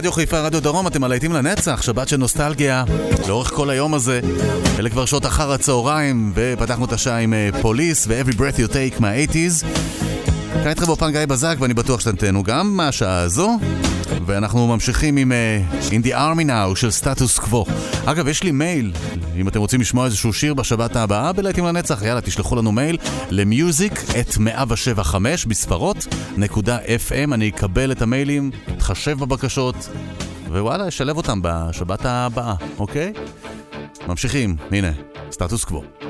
רדיו חיפה, רדיו דרום, אתם הלהיטים לנצח, שבת של נוסטלגיה, לאורך כל היום הזה. אלה כבר שעות אחר הצהריים, ופתחנו את השעה עם אה, פוליס ו-Every Breath You Take מה-80's. כאן איתכם באופן גיא בזק, ואני בטוח שאתם תהנו גם מהשעה הזו. ואנחנו ממשיכים עם uh, In the Army Now של סטטוס קוו. אגב, יש לי מייל, אם אתם רוצים לשמוע איזשהו שיר בשבת הבאה בלהיטים לנצח, יאללה, תשלחו לנו מייל למיוזיק את 175 בספרות נקודה FM, אני אקבל את המיילים, אתחשב בבקשות, ווואלה, אשלב אותם בשבת הבאה, אוקיי? ממשיכים, הנה, סטטוס קוו.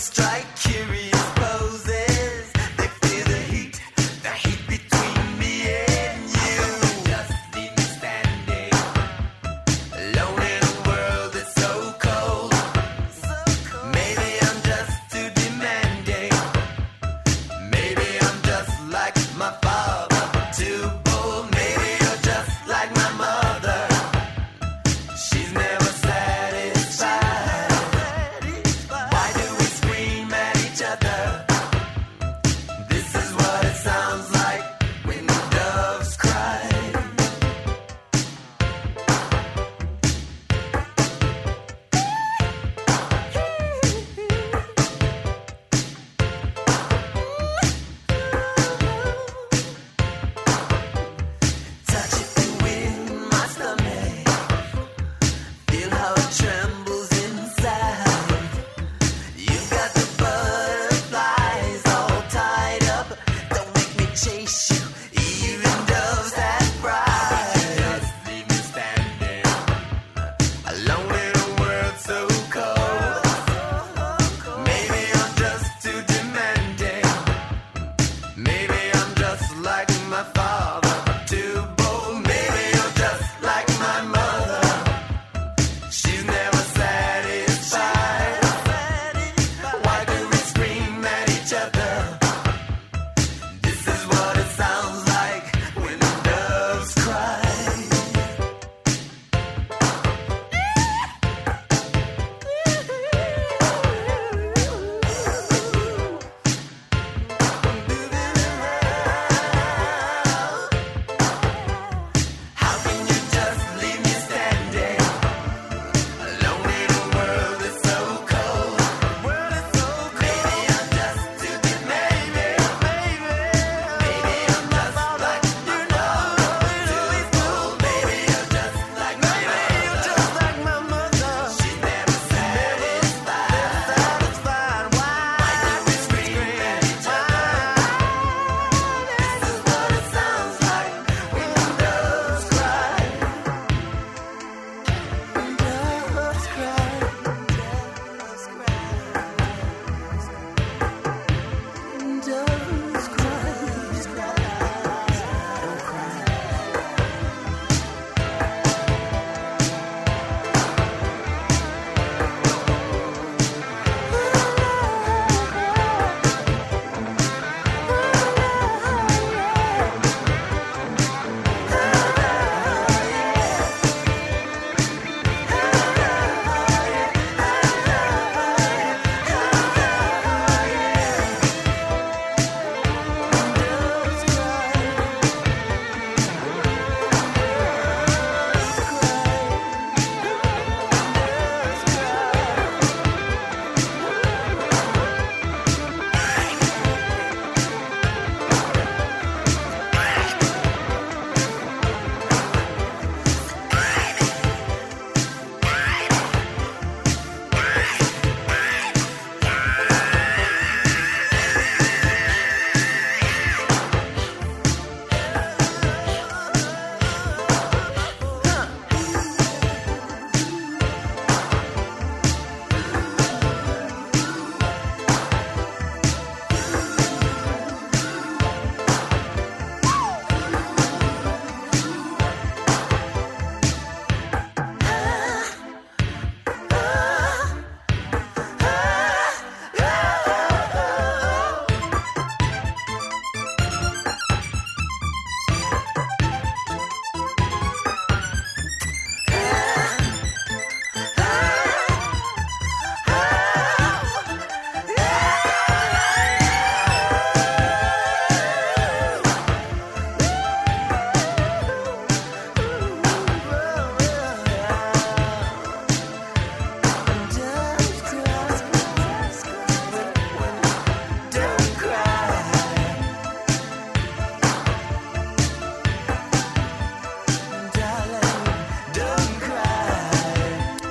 Strike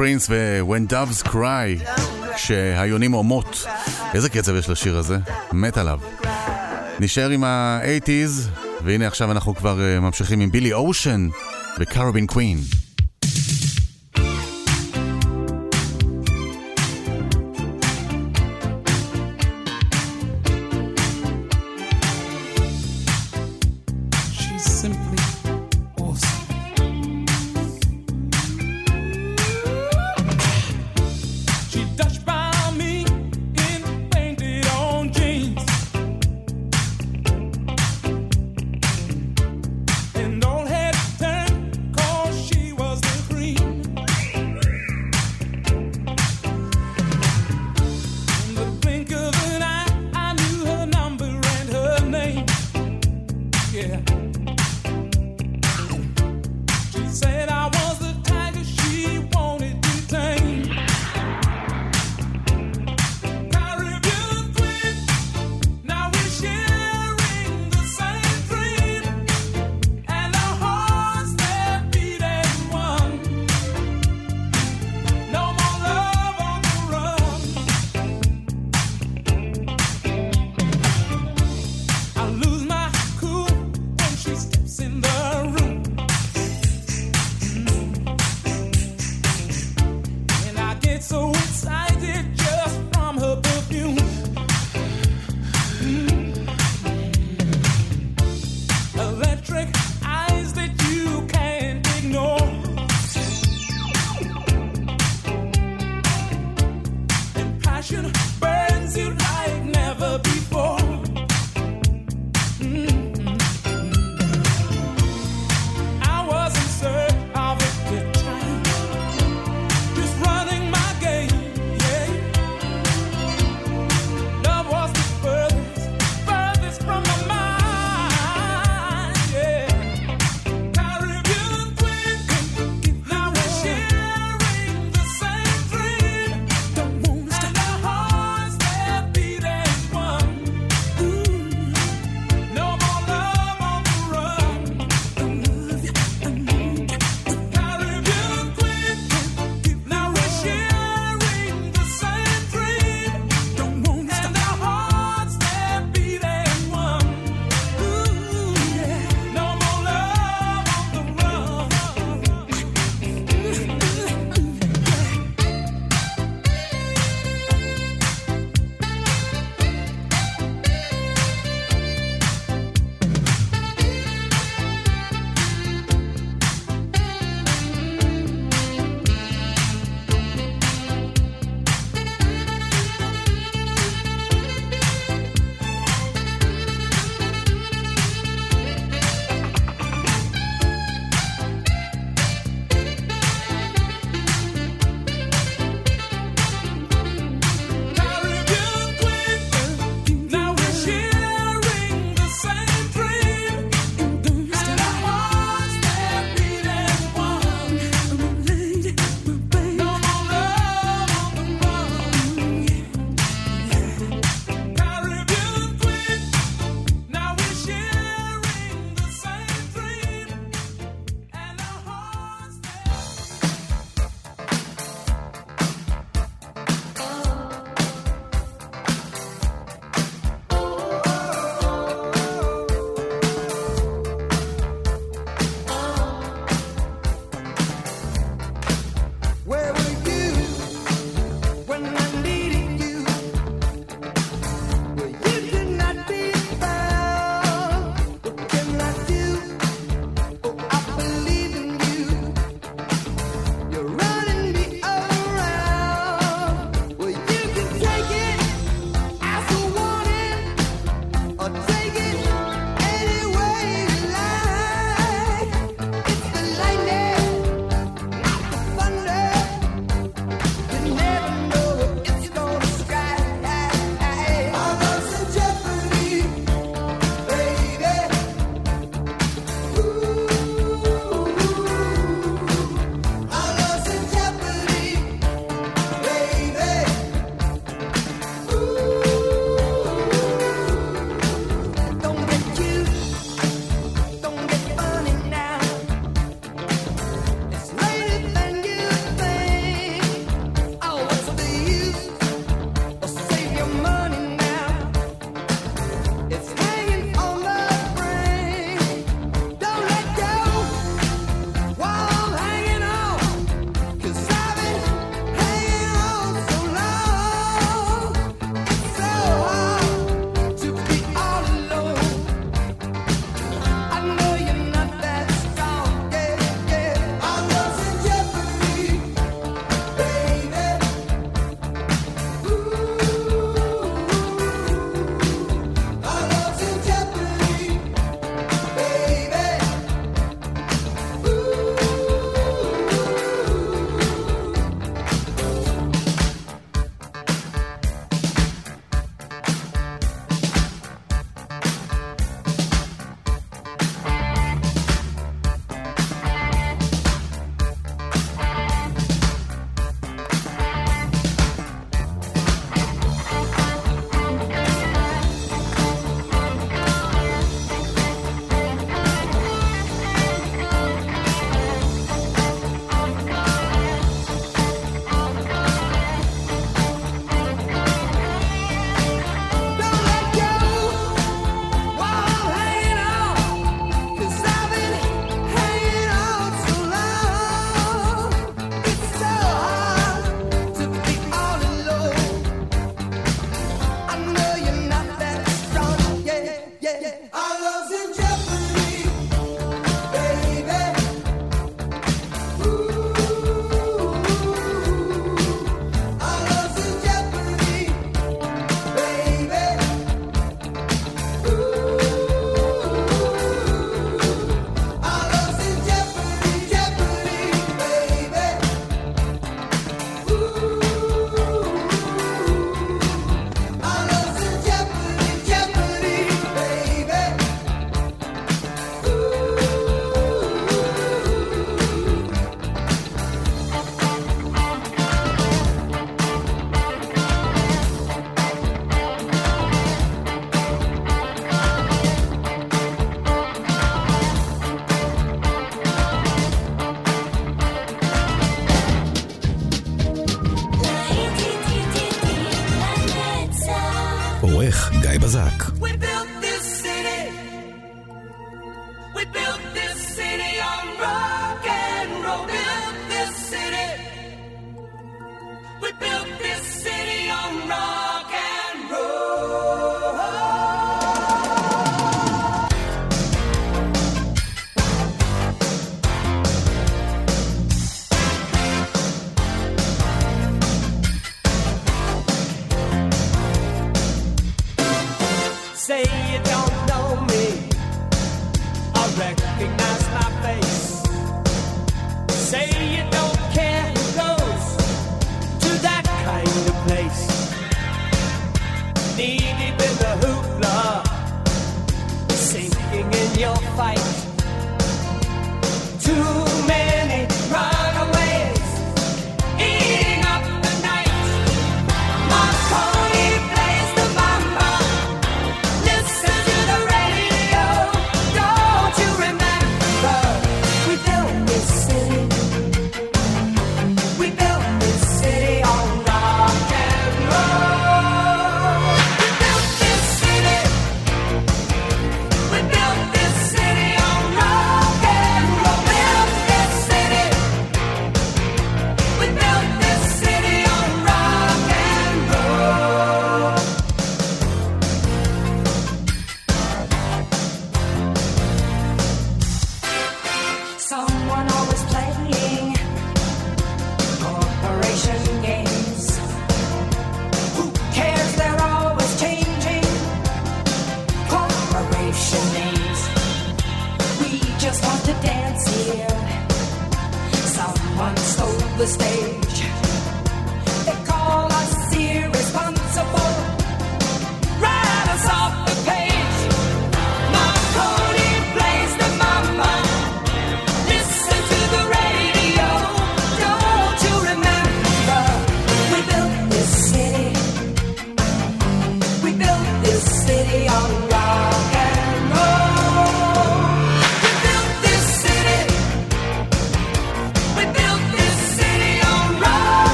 פרינס ו-When Doves Cry, כשהיונים הומות. איזה קצב יש לשיר הזה? מת עליו. נשאר עם ה-80's, והנה עכשיו אנחנו כבר אה, ממשיכים עם בילי אושן וקרובין קווין.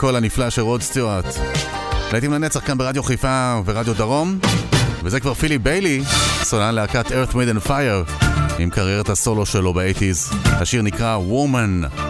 הקול הנפלא של רוד סטיוארט. להיטים לנצח כאן ברדיו חיפה ורדיו דרום, וזה כבר פיליפ ביילי, סולן להקת Earth Wind and Fire, עם קריירת הסולו שלו באייטיז. השיר נקרא Woman.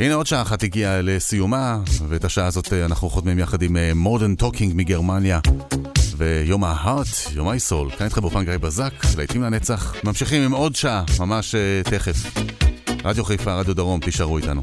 הנה עוד שעה אחת הגיעה לסיומה, ואת השעה הזאת אה, אנחנו חותמים יחד עם אה, Modern Talking מגרמניה. You're My Heart, You're My Soul, כאן איתכם באולפן גיא בזק, להיטים לנצח. ממשיכים עם עוד שעה, ממש אה, תכף. רדיו חיפה, רדיו דרום, תישארו איתנו.